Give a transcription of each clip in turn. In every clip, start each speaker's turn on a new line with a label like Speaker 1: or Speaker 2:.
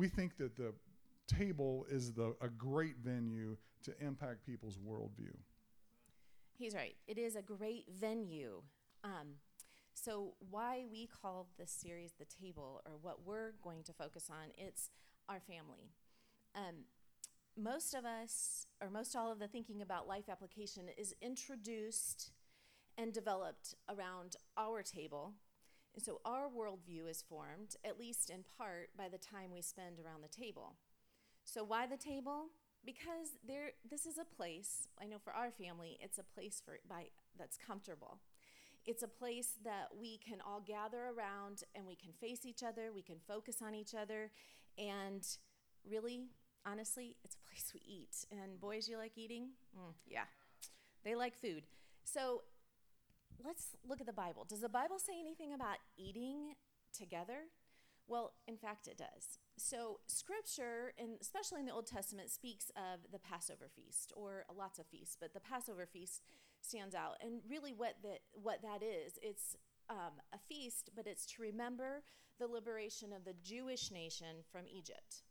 Speaker 1: we think that the table is the, a great venue to impact people's worldview.
Speaker 2: He's right. It is a great venue. Um, so, why we call this series the table, or what we're going to focus on, it's our family. Um, most of us, or most all of the thinking about life application, is introduced and developed around our table. And so, our worldview is formed, at least in part, by the time we spend around the table. So, why the table? Because there, this is a place. I know for our family, it's a place for by that's comfortable. It's a place that we can all gather around and we can face each other, we can focus on each other, and really, honestly, it's a place we eat. And boys, you like eating? Mm, yeah, they like food. So let's look at the Bible. Does the Bible say anything about eating together? Well, in fact, it does. So, scripture, and especially in the Old Testament, speaks of the Passover feast or lots of feasts, but the Passover feast stands out. And really, what that, what that is, it's um, a feast, but it's to remember the liberation of the Jewish nation from Egypt.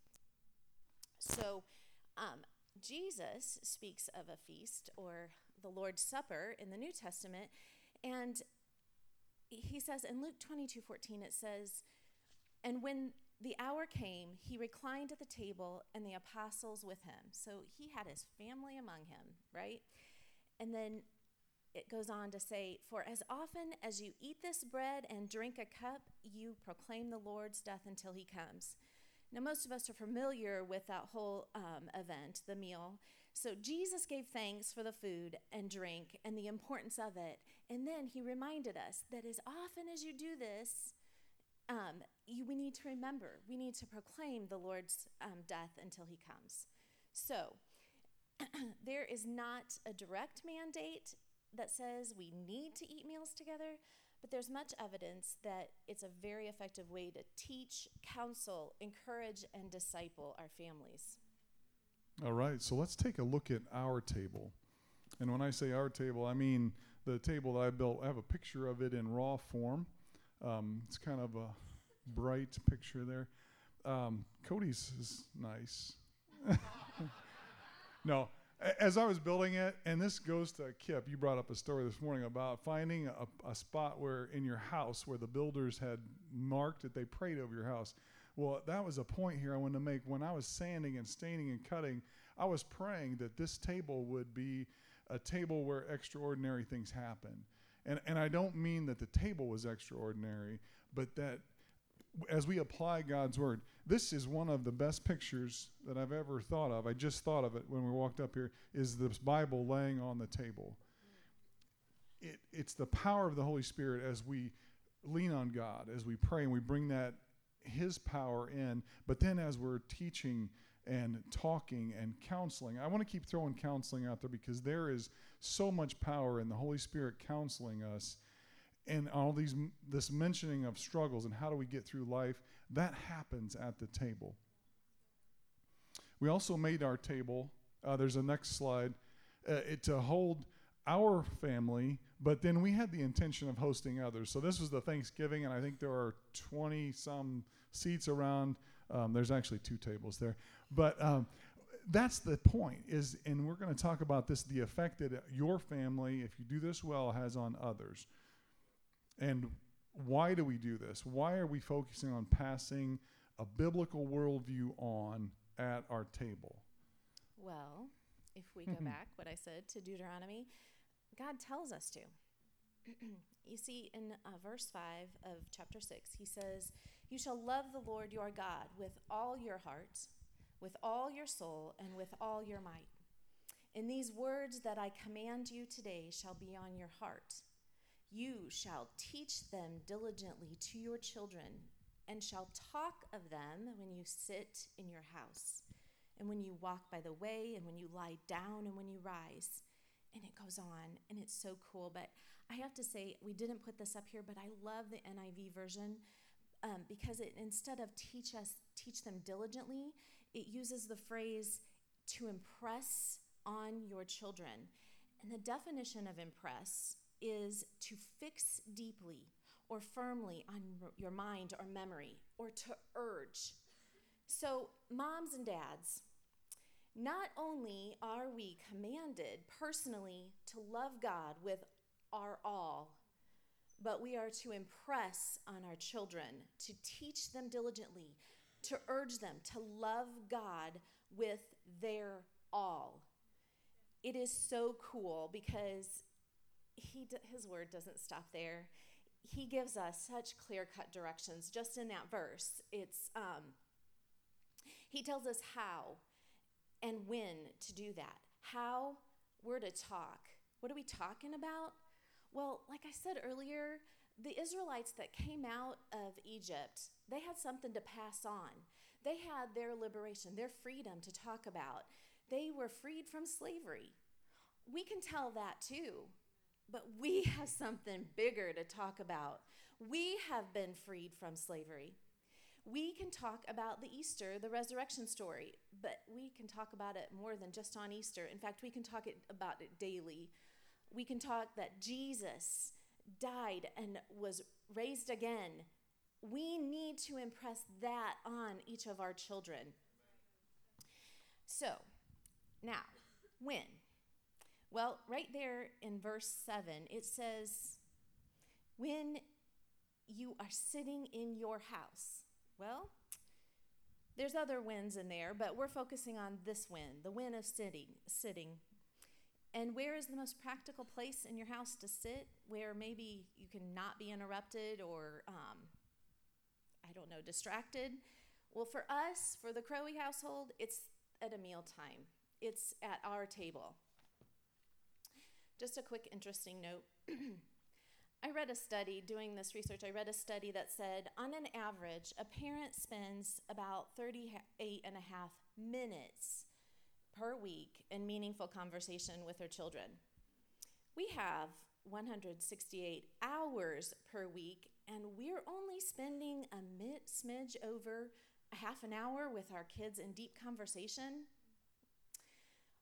Speaker 2: So, um, Jesus speaks of a feast or the Lord's Supper in the New Testament, and he says in Luke 22 14, it says, And when the hour came, he reclined at the table and the apostles with him. So he had his family among him, right? And then it goes on to say, For as often as you eat this bread and drink a cup, you proclaim the Lord's death until he comes. Now, most of us are familiar with that whole um, event, the meal. So, Jesus gave thanks for the food and drink and the importance of it. And then he reminded us that as often as you do this, um, you, we need to remember, we need to proclaim the Lord's um, death until he comes. So, there is not a direct mandate that says we need to eat meals together, but there's much evidence that it's a very effective way to teach, counsel, encourage, and disciple our families.
Speaker 1: All right, so let's take a look at our table. And when I say our table, I mean the table that I built. I have a picture of it in raw form. Um, it's kind of a bright picture there. Um, Cody's is nice. no, as I was building it, and this goes to Kip, you brought up a story this morning about finding a, a, spot where in your house where the builders had marked that they prayed over your house. Well, that was a point here I wanted to make. When I was sanding and staining and cutting, I was praying that this table would be a table where extraordinary things happen. And, and I don't mean that the table was extraordinary, but that as we apply God's word, this is one of the best pictures that I've ever thought of. I just thought of it when we walked up here. Is this Bible laying on the table? It, it's the power of the Holy Spirit as we lean on God, as we pray, and we bring that His power in. But then as we're teaching and talking and counseling, I want to keep throwing counseling out there because there is so much power in the Holy Spirit counseling us and all these this mentioning of struggles and how do we get through life that happens at the table we also made our table uh, there's a next slide uh, it, to hold our family but then we had the intention of hosting others so this was the thanksgiving and i think there are 20 some seats around um, there's actually two tables there but um, that's the point is and we're going to talk about this the effect that your family if you do this well has on others and why do we do this? Why are we focusing on passing a biblical worldview on at our table?
Speaker 2: Well, if we go back, what I said to Deuteronomy, God tells us to. you see, in uh, verse 5 of chapter 6, he says, You shall love the Lord your God with all your heart, with all your soul, and with all your might. And these words that I command you today shall be on your heart you shall teach them diligently to your children, and shall talk of them when you sit in your house, and when you walk by the way, and when you lie down, and when you rise. And it goes on, and it's so cool. But I have to say, we didn't put this up here, but I love the NIV version um, because it instead of teach us, teach them diligently, it uses the phrase to impress on your children. And the definition of impress is to fix deeply or firmly on your mind or memory or to urge. So, moms and dads, not only are we commanded personally to love God with our all, but we are to impress on our children, to teach them diligently, to urge them to love God with their all. It is so cool because he, his word doesn't stop there. He gives us such clear cut directions just in that verse. It's, um, he tells us how and when to do that. How we're to talk. What are we talking about? Well, like I said earlier, the Israelites that came out of Egypt, they had something to pass on. They had their liberation, their freedom to talk about. They were freed from slavery. We can tell that too, but we have something bigger to talk about. We have been freed from slavery. We can talk about the Easter, the resurrection story, but we can talk about it more than just on Easter. In fact, we can talk it, about it daily. We can talk that Jesus died and was raised again. We need to impress that on each of our children. So, now, when? Well, right there in verse 7, it says, When you are sitting in your house. Well, there's other wins in there, but we're focusing on this win, the win of sitting, sitting. And where is the most practical place in your house to sit where maybe you can not be interrupted or, um, I don't know, distracted? Well, for us, for the Crowe household, it's at a meal time, it's at our table. Just a quick interesting note. I read a study, doing this research, I read a study that said on an average, a parent spends about 38 and a half minutes per week in meaningful conversation with their children. We have 168 hours per week, and we're only spending a mid smidge over a half an hour with our kids in deep conversation.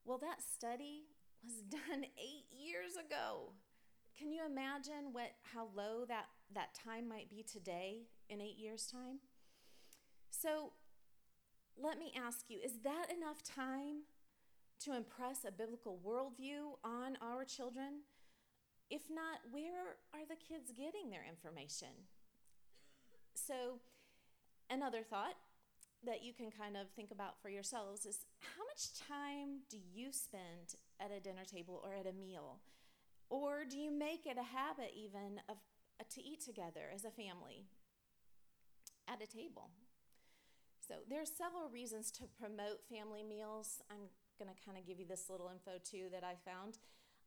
Speaker 2: Well, that study was done eight years ago. Can you imagine what how low that, that time might be today in eight years' time? So let me ask you, is that enough time to impress a biblical worldview on our children? If not, where are the kids getting their information? So, another thought that you can kind of think about for yourselves is how much time do you spend at a dinner table or at a meal? Or do you make it a habit even of uh, to eat together as a family at a table? So there's several reasons to promote family meals. I'm going to kind of give you this little info too that I found.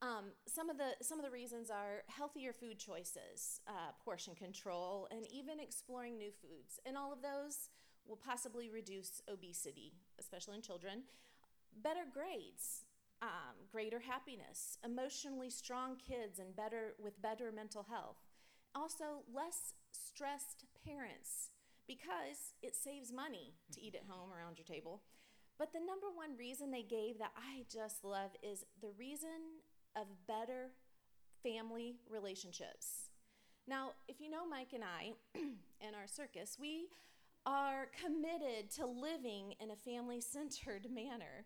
Speaker 2: Um, some of the some of the reasons are healthier food choices, uh, portion control, and even exploring new foods. And all of those will possibly reduce obesity, especially in children. Better grades, um, greater happiness, emotionally strong kids, and better with better mental health. Also, less stressed parents because it saves money to eat at home around your table. But the number one reason they gave that I just love is the reason of better family relationships. Now, if you know Mike and I and our circus, we are committed to living in a family centered manner.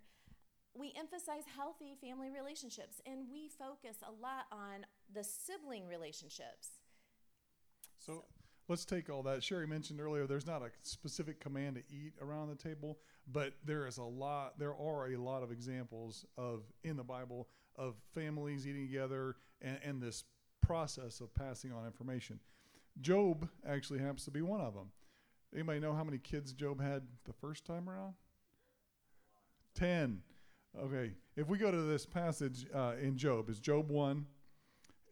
Speaker 2: We emphasize healthy family relationships and we focus a lot on the sibling relationships.
Speaker 1: So, so let's take all that. Sherry mentioned earlier there's not a specific command to eat around the table, but there is a lot, there are a lot of examples of in the Bible of families eating together and, and this process of passing on information. Job actually happens to be one of them. Anybody know how many kids Job had the first time around? Ten. Okay. If we go to this passage uh, in Job, it's Job 1,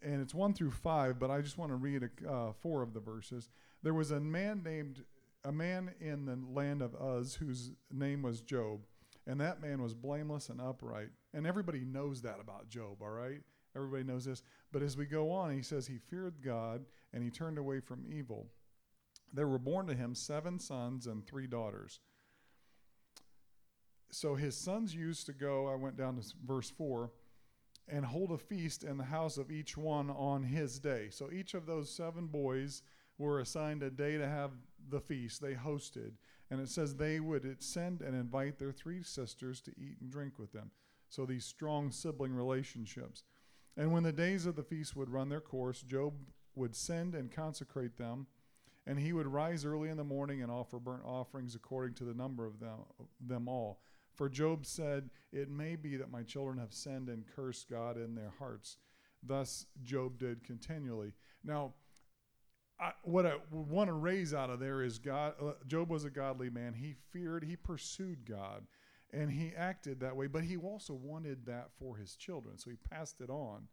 Speaker 1: and it's 1 through 5, but I just want to read a, uh, four of the verses. There was a man named, a man in the land of Uz whose name was Job, and that man was blameless and upright. And everybody knows that about Job, all right? Everybody knows this. But as we go on, he says he feared God and he turned away from evil. There were born to him seven sons and three daughters. So his sons used to go, I went down to verse 4 and hold a feast in the house of each one on his day. So each of those seven boys were assigned a day to have the feast. They hosted. And it says they would send and invite their three sisters to eat and drink with them. So these strong sibling relationships. And when the days of the feast would run their course, Job would send and consecrate them, and he would rise early in the morning and offer burnt offerings according to the number of them, them all. For Job said, It may be that my children have sinned and cursed God in their hearts. Thus Job did continually. Now, I, what I want to raise out of there is God. Uh, Job was a godly man. He feared, he pursued God, and he acted that way. But he also wanted that for his children, so he passed it on.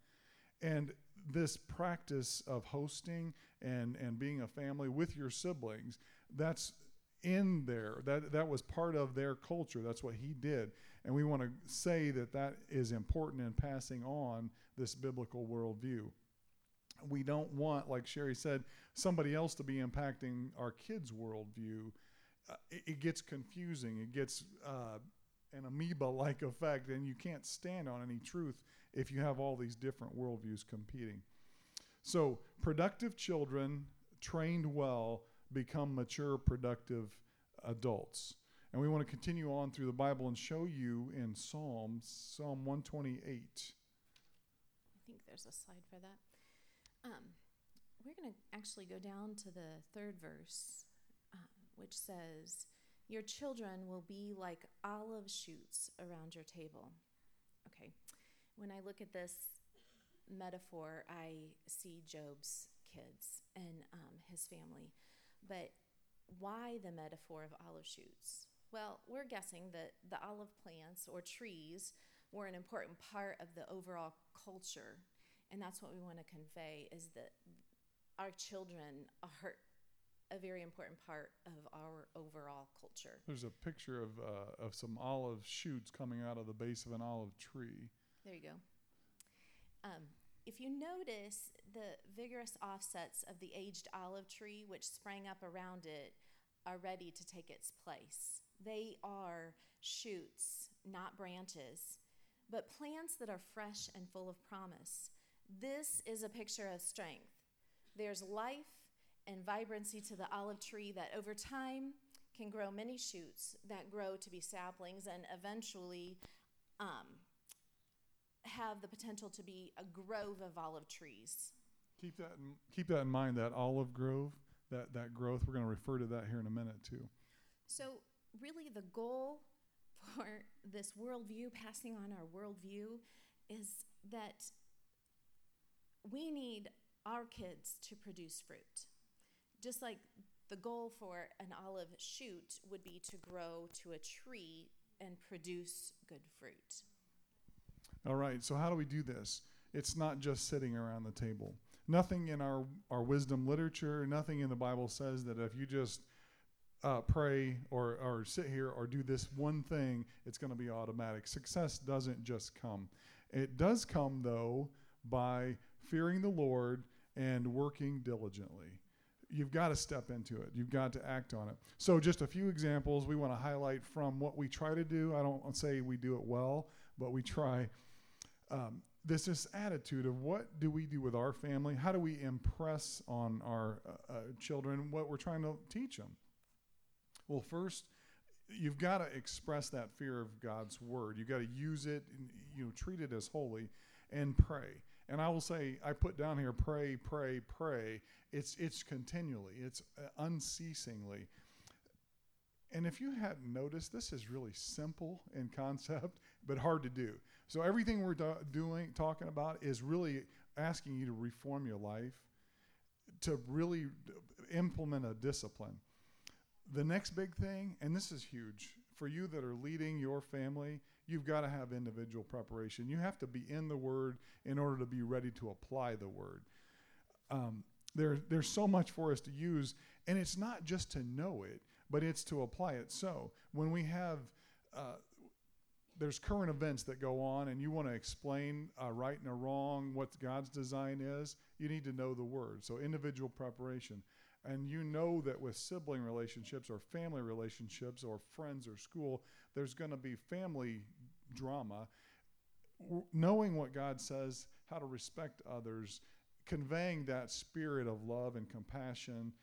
Speaker 1: And this practice of hosting and and being a family with your siblings, that's in there. That that was part of their culture. That's what he did, and we want to say that that is important in passing on this biblical worldview we don't want, like Sherry said, somebody else to be impacting our kids' worldview. Uh, it, it, gets confusing. It gets uh, an amoeba like effect, and you can't stand on any truth if you have all these different worldviews competing. So, productive children trained well become mature, productive adults. And we want to continue on through the Bible and show you in Psalms, Psalm 128. I
Speaker 2: think there's a slide for that. Um, we're going to actually go down to the third verse, um, which says, Your children will be like olive shoots around your table. Okay. When I look at this metaphor, I see Job's kids and um, his family. But why the metaphor of olive shoots? Well, we're guessing that the olive plants or trees were an important part of the overall culture and that's what we want to convey is that our children are a very important part of our overall culture.
Speaker 1: There's a picture of uh, of some olive shoots coming out of the base of an olive tree.
Speaker 2: There you go. Um, if you notice the vigorous offsets of the aged olive tree, which sprang up around it, are ready to take its place. They are shoots, not branches, but plants that are fresh and full of promise. This is a picture of strength. There's life and vibrancy to the olive tree that over time can grow many shoots that grow to be saplings and eventually um, have the potential to be a grove of olive trees.
Speaker 1: Keep that in, keep that in mind. That olive grove, that that growth. We're going to refer to that here in a minute too.
Speaker 2: So really, the goal for this worldview, passing on our worldview, is that we need our kids to produce fruit. Just like the goal for an olive shoot would be to grow to a tree and produce good fruit.
Speaker 1: All right, so how do we do this? It's not just sitting around the table. Nothing in our, our wisdom literature, nothing in the Bible says that if you just uh, pray or, or sit here or do this one thing, it's going to be automatic. Success doesn't just come. It does come, though, by fearing the Lord and working diligently. You've got to step into it. You've got to act on it. So, just a few examples we want to highlight from what we try to do. I don't say we do it well, but we try. Um, this this attitude of what do we do with our family? How do we impress on our uh, uh, children what we're trying to teach them? Well, first, you've got to express that fear of God's word. You've got to use it, and, you know, treat it as holy, and pray. And I will say, I put down here, pray, pray, pray. It's, it's continually, it's uh, unceasingly. And if you hadn't noticed, this is really simple in concept, but hard to do. So everything we're do- doing, talking about, is really asking you to reform your life, to really implement a discipline. The next big thing, and this is huge for you that are leading your family, you've got to have individual preparation. You have to be in the Word in order to be ready to apply the Word. Um, there, there's so much for us to use, and it's not just to know it, but it's to apply it. So when we have uh, there's current events that go on, and you want to explain a right and a wrong, what God's design is, you need to know the Word. So individual preparation. And you know that with sibling relationships or family relationships or friends or school, there's going to be family drama. Knowing what God says, how to respect others, conveying that spirit of love and compassion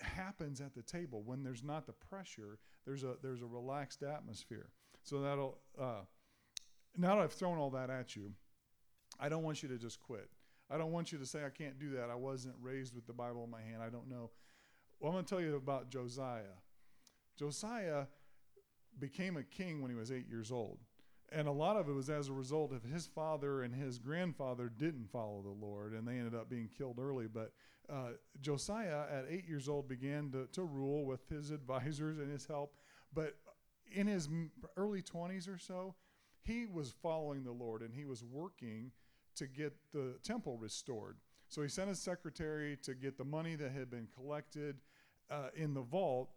Speaker 1: happens at the table when there's not the pressure. There's a there's a relaxed atmosphere. So that'll. Uh, now that I've thrown all that at you, I don't want you to just quit. I don't want you to say I can't do that. I wasn't raised with the Bible in my hand. I don't know. Well, I'm going to tell you about Josiah. Josiah became a king when he was eight years old. And a lot of it was as a result of his father and his grandfather didn't follow the Lord, and they ended up being killed early. But uh, Josiah, at eight years old, began to, to rule with his advisors and his help. But in his early 20s or so, he was following the Lord and he was working to get the temple restored. So he sent his secretary to get the money that had been collected uh, in the vault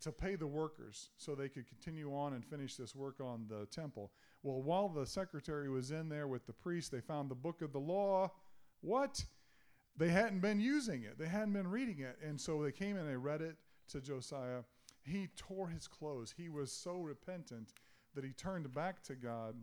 Speaker 1: to pay the workers so they could continue on and finish this work on the temple. Well, while the secretary was in there with the priest, they found the book of the law. What? They hadn't been using it, they hadn't been reading it. And so they came and they read it to Josiah. He tore his clothes. He was so repentant that he turned back to God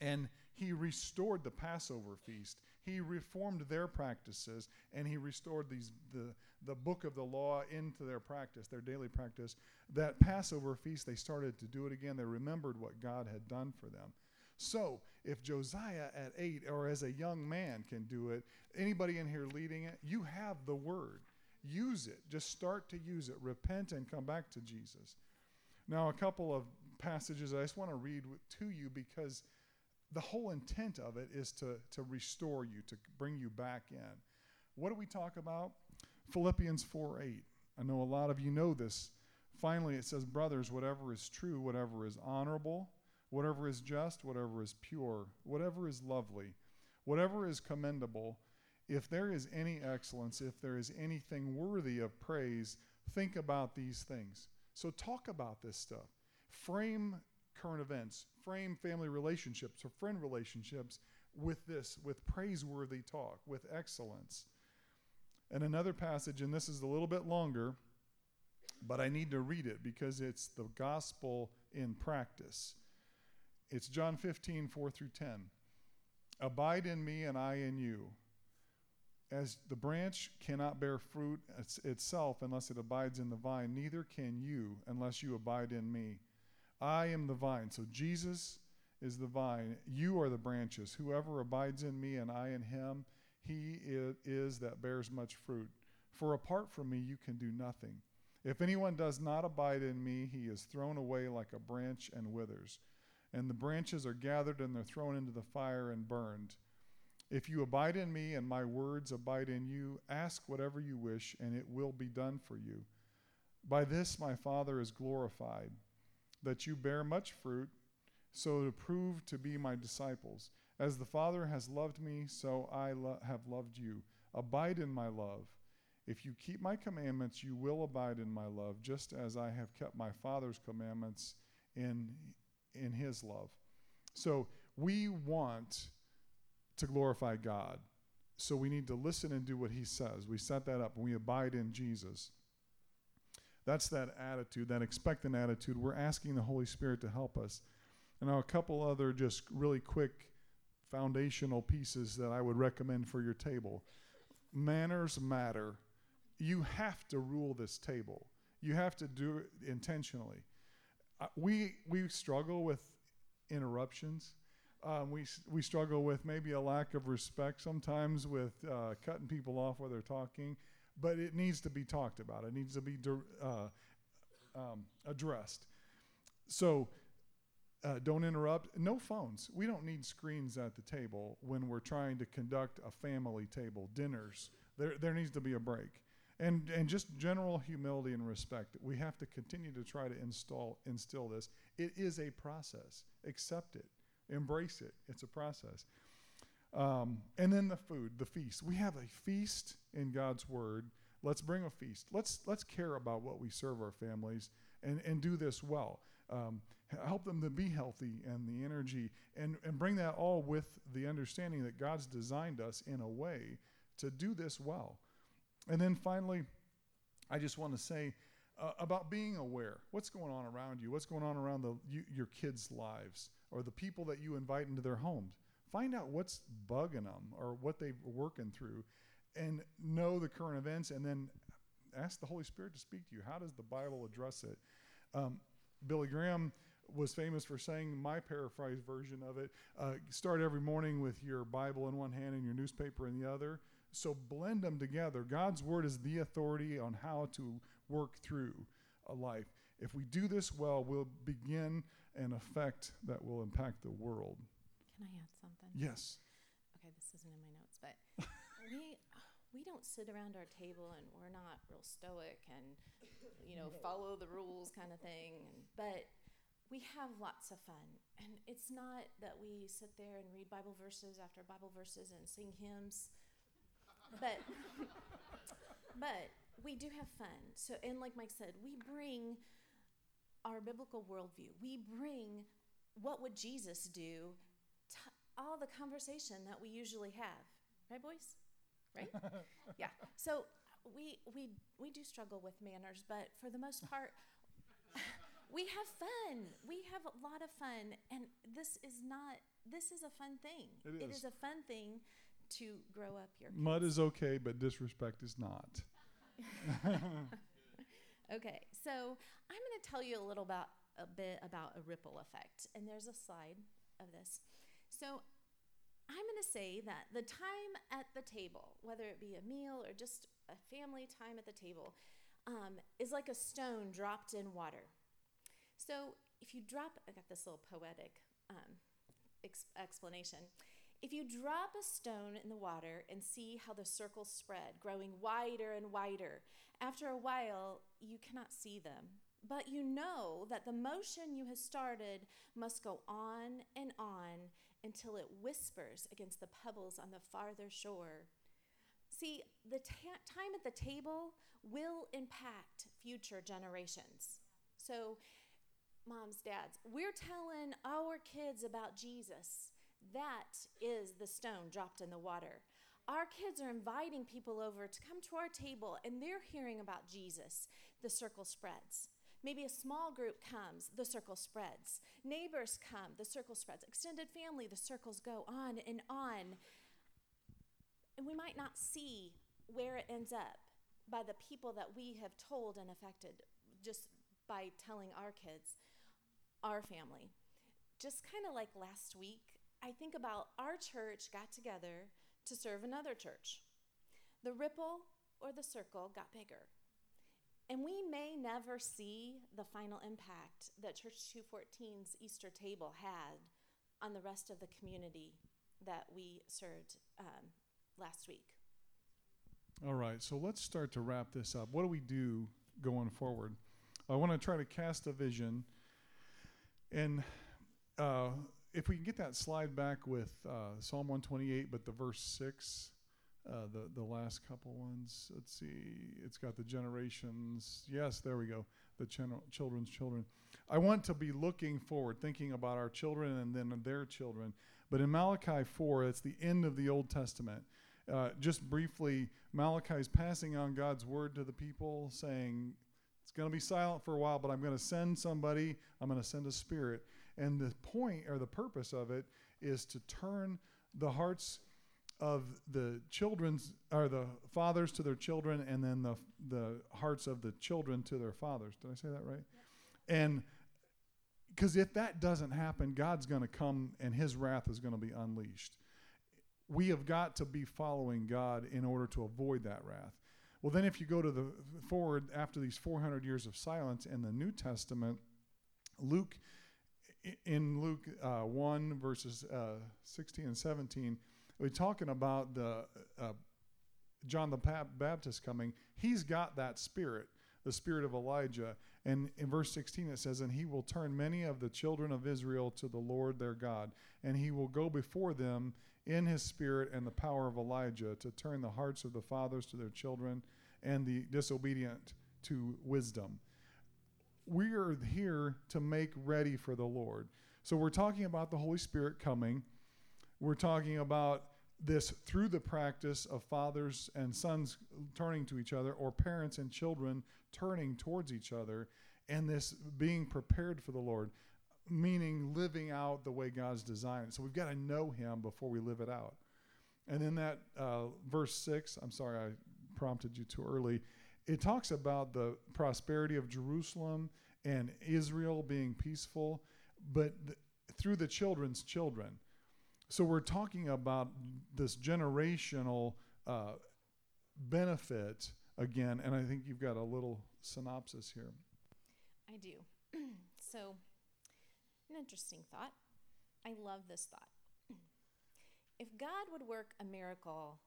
Speaker 1: and he restored the Passover feast. He reformed their practices and he restored these the the book of the law into their practice, their daily practice. That Passover feast, they started to do it again. They remembered what God had done for them. So, if Josiah at eight or as a young man can do it, anybody in here leading it, you have the word. Use it. Just start to use it. Repent and come back to Jesus. Now, a couple of passages I just want to read to you because the whole intent of it is to, to restore you, to bring you back in. What do we talk about? Philippians 4 8. I know a lot of you know this. Finally, it says, Brothers, whatever is true, whatever is honorable, whatever is just, whatever is pure, whatever is lovely, whatever is commendable, if there is any excellence, if there is anything worthy of praise, think about these things. So, talk about this stuff. Frame current events, frame family relationships or friend relationships with this, with praiseworthy talk, with excellence. And another passage, and this is a little bit longer, but I need to read it because it's the gospel in practice. It's John 15, 4 through 10. Abide in me, and I in you. As the branch cannot bear fruit itself unless it abides in the vine, neither can you unless you abide in me. I am the vine. So Jesus is the vine. You are the branches. Whoever abides in me and I in him, he it is that bears much fruit. For apart from me, you can do nothing. If anyone does not abide in me, he is thrown away like a branch and withers. And the branches are gathered and they're thrown into the fire and burned. If you abide in me and my words abide in you, ask whatever you wish, and it will be done for you. By this my Father is glorified, that you bear much fruit, so to prove to be my disciples. As the Father has loved me, so I lo- have loved you. Abide in my love. If you keep my commandments, you will abide in my love, just as I have kept my Father's commandments in, in his love. So we want to glorify God. So we need to listen and do what he says. We set that up and we abide in Jesus. That's that attitude, that expectant attitude. We're asking the Holy Spirit to help us. And now, a couple other just really quick foundational pieces that I would recommend for your table. Manners matter. You have to rule this table. You have to do it intentionally. Uh, we we struggle with interruptions. Um, we we struggle with maybe a lack of respect sometimes with uh, cutting people off while they're talking, but it needs to be talked about. It needs to be uh, um, addressed. So uh, don't interrupt. No phones. We don't need screens at the table when we're trying to conduct a family table, dinners. There, there needs to be a break. And, and just general humility and respect. We have to continue to try to install, instill this. It is a process. Accept it, embrace it. It's a process. Um, and then the food, the feast. We have a feast in God's Word. Let's bring a feast. Let's, let's care about what we serve our families and, and do this well. Um, help them to be healthy and the energy and, and bring that all with the understanding that God's designed us in a way to do this well. And then finally, I just want to say uh, about being aware. What's going on around you? What's going on around the, you, your kids' lives or the people that you invite into their homes? Find out what's bugging them or what they're working through and know the current events and then ask the Holy Spirit to speak to you. How does the Bible address it? Um, Billy Graham was famous for saying my paraphrase version of it uh, start every morning with your Bible in one hand and your newspaper in the other. So blend them together. God's word is the authority on how to work through a life. If we do this well, we'll begin an effect that will impact the world.
Speaker 2: Can I add something?
Speaker 1: Yes.
Speaker 2: Okay, this isn't in my notes, but we we don't sit around our table and we're not real stoic and you know follow the rules kind of thing. But we have lots of fun, and it's not that we sit there and read Bible verses after Bible verses and sing hymns, but but we do have fun. So, and like Mike said, we bring our biblical worldview. We bring what would Jesus do to all the conversation that we usually have. Right, boys? Right? yeah. So we we we do struggle with manners, but for the most part we have fun. We have a lot of fun and this is not this is a fun thing.
Speaker 1: It
Speaker 2: It
Speaker 1: is.
Speaker 2: is a fun thing to grow up your kids.
Speaker 1: Mud is okay, but disrespect is not.
Speaker 2: Okay, so I'm going to tell you a little about a bit about a ripple effect, and there's a slide of this. So I'm going to say that the time at the table, whether it be a meal or just a family time at the table, um, is like a stone dropped in water. So if you drop, I got this little poetic um, ex- explanation. If you drop a stone in the water and see how the circles spread, growing wider and wider, after a while you cannot see them. But you know that the motion you have started must go on and on until it whispers against the pebbles on the farther shore. See, the time at the table will impact future generations. So, moms, dads, we're telling our kids about Jesus. That is the stone dropped in the water. Our kids are inviting people over to come to our table and they're hearing about Jesus. The circle spreads. Maybe a small group comes, the circle spreads. Neighbors come, the circle spreads. Extended family, the circles go on and on. And we might not see where it ends up by the people that we have told and affected just by telling our kids, our family. Just kind of like last week, I think about our church got together to serve another church. The ripple or the circle got bigger. And we may never see the final impact that Church 214's Easter table had on the rest of the community that we served um, last week.
Speaker 1: All right, so let's start to wrap this up. What do we do going forward? I want to try to cast a vision. And uh, if we can get that slide back with uh, Psalm 128, but the verse 6, uh, the, the last couple ones. Let's see. It's got the generations. Yes, there we go. The children's children. I want to be looking forward, thinking about our children and then their children. But in Malachi 4, it's the end of the Old Testament. Uh, just briefly, Malachi is passing on God's word to the people, saying, It's going to be silent for a while, but I'm going to send somebody, I'm going to send a spirit. And the point or the purpose of it is to turn the hearts of the children's or the fathers to their children and then the the hearts of the children to their fathers. Did i say that right? And because if that doesn't happen god's going to come and his wrath is going to be unleashed. We have got to be following god in order to avoid that wrath. Well then if you go to the forward after these 400 years of silence in the new testament luke in luke uh, 1 verses uh, 16 and 17 we're talking about the uh, John the Baptist coming. He's got that spirit, the spirit of Elijah. And in verse 16 it says, And he will turn many of the children of Israel to the Lord their God, and he will go before them in his spirit and the power of Elijah to turn the hearts of the fathers to their children and the disobedient to wisdom. We are here to make ready for the Lord. So we're talking about the Holy Spirit coming. We're talking about this through the practice of fathers and sons turning to each other, or parents and children turning towards each other, and this being prepared for the Lord, meaning living out the way God's designed. So we've got to know Him before we live it out. And then that uh, verse six, I'm sorry I prompted you too early. It talks about the prosperity of Jerusalem and Israel being peaceful, but th- through the children's children. So we're talking about this generational uh, benefit again, and I think you've got a little synopsis here.
Speaker 2: I do. so, an interesting thought. I love this thought. If God would work a miracle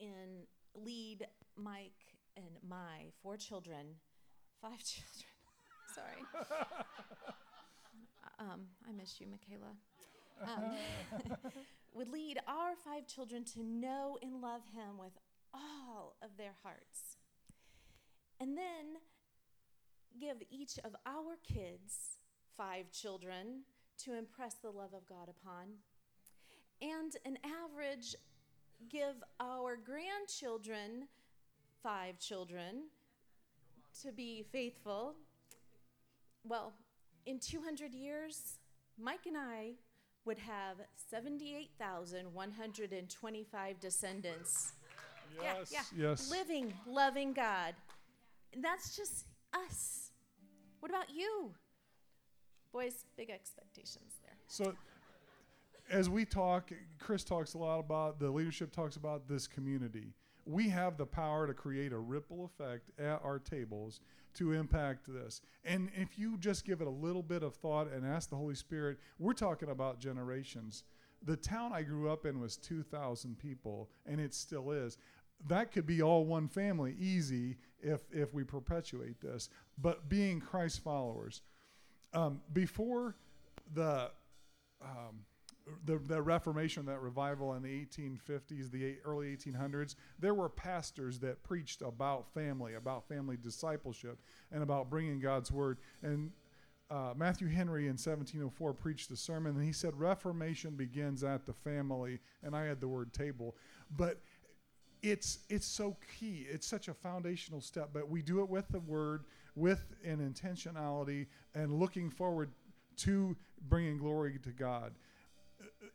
Speaker 2: in lead Mike and my four children, five children, sorry. um, I miss you, Michaela. Um, would lead our five children to know and love Him with all of their hearts. And then give each of our kids, five children, to impress the love of God upon. And an average, give our grandchildren, five children, to be faithful. Well, in 200 years, Mike and I would have 78,125 descendants.
Speaker 1: Yes,
Speaker 2: yeah, yeah.
Speaker 1: yes.
Speaker 2: Living, loving God. And that's just us. What about you? Boys, big expectations there.
Speaker 1: So, as we talk, Chris talks a lot about the leadership talks about this community. We have the power to create a ripple effect at our tables to impact this. And if you just give it a little bit of thought and ask the Holy Spirit, we're talking about generations. The town I grew up in was 2,000 people, and it still is. That could be all one family, easy, if, if we perpetuate this. But being Christ followers, um, before the, um, the the Reformation, that revival in the 1850s, the early 1800s, there were pastors that preached about family, about family discipleship, and about bringing God's word. And uh, Matthew Henry in 1704 preached a sermon, and he said, "Reformation begins at the family." And I had the word table, but it's it's so key. It's such a foundational step, but we do it with the word, with an intentionality, and looking forward to bringing glory to God.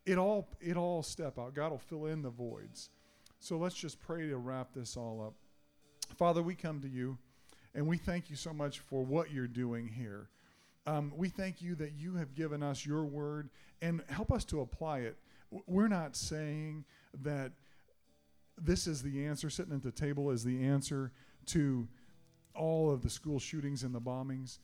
Speaker 1: It all it all step out. God will fill in the voids. So let's just pray to wrap this all up. Father, we come to you, and we thank you so much for what you're doing here. Um, we thank you that you have given us your word and help us to apply it. We're not saying that this is the answer. Sitting at the table is the answer to all of the school shootings and the bombings.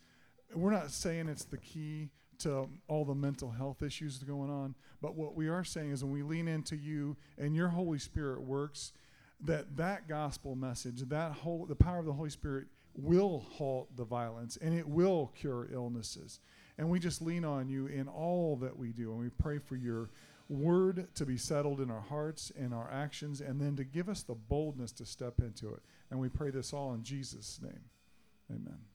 Speaker 1: We're not saying it's the key to all the mental health issues going on, but what we are saying is when we lean into you and your Holy Spirit works, that that gospel message, that whole the power of the Holy Spirit will halt the violence and it will cure illnesses. And we just lean on you in all that we do and we pray for your word to be settled in our hearts and our actions, and then to give us the boldness to step into it. And we pray this all in Jesus' name. Amen.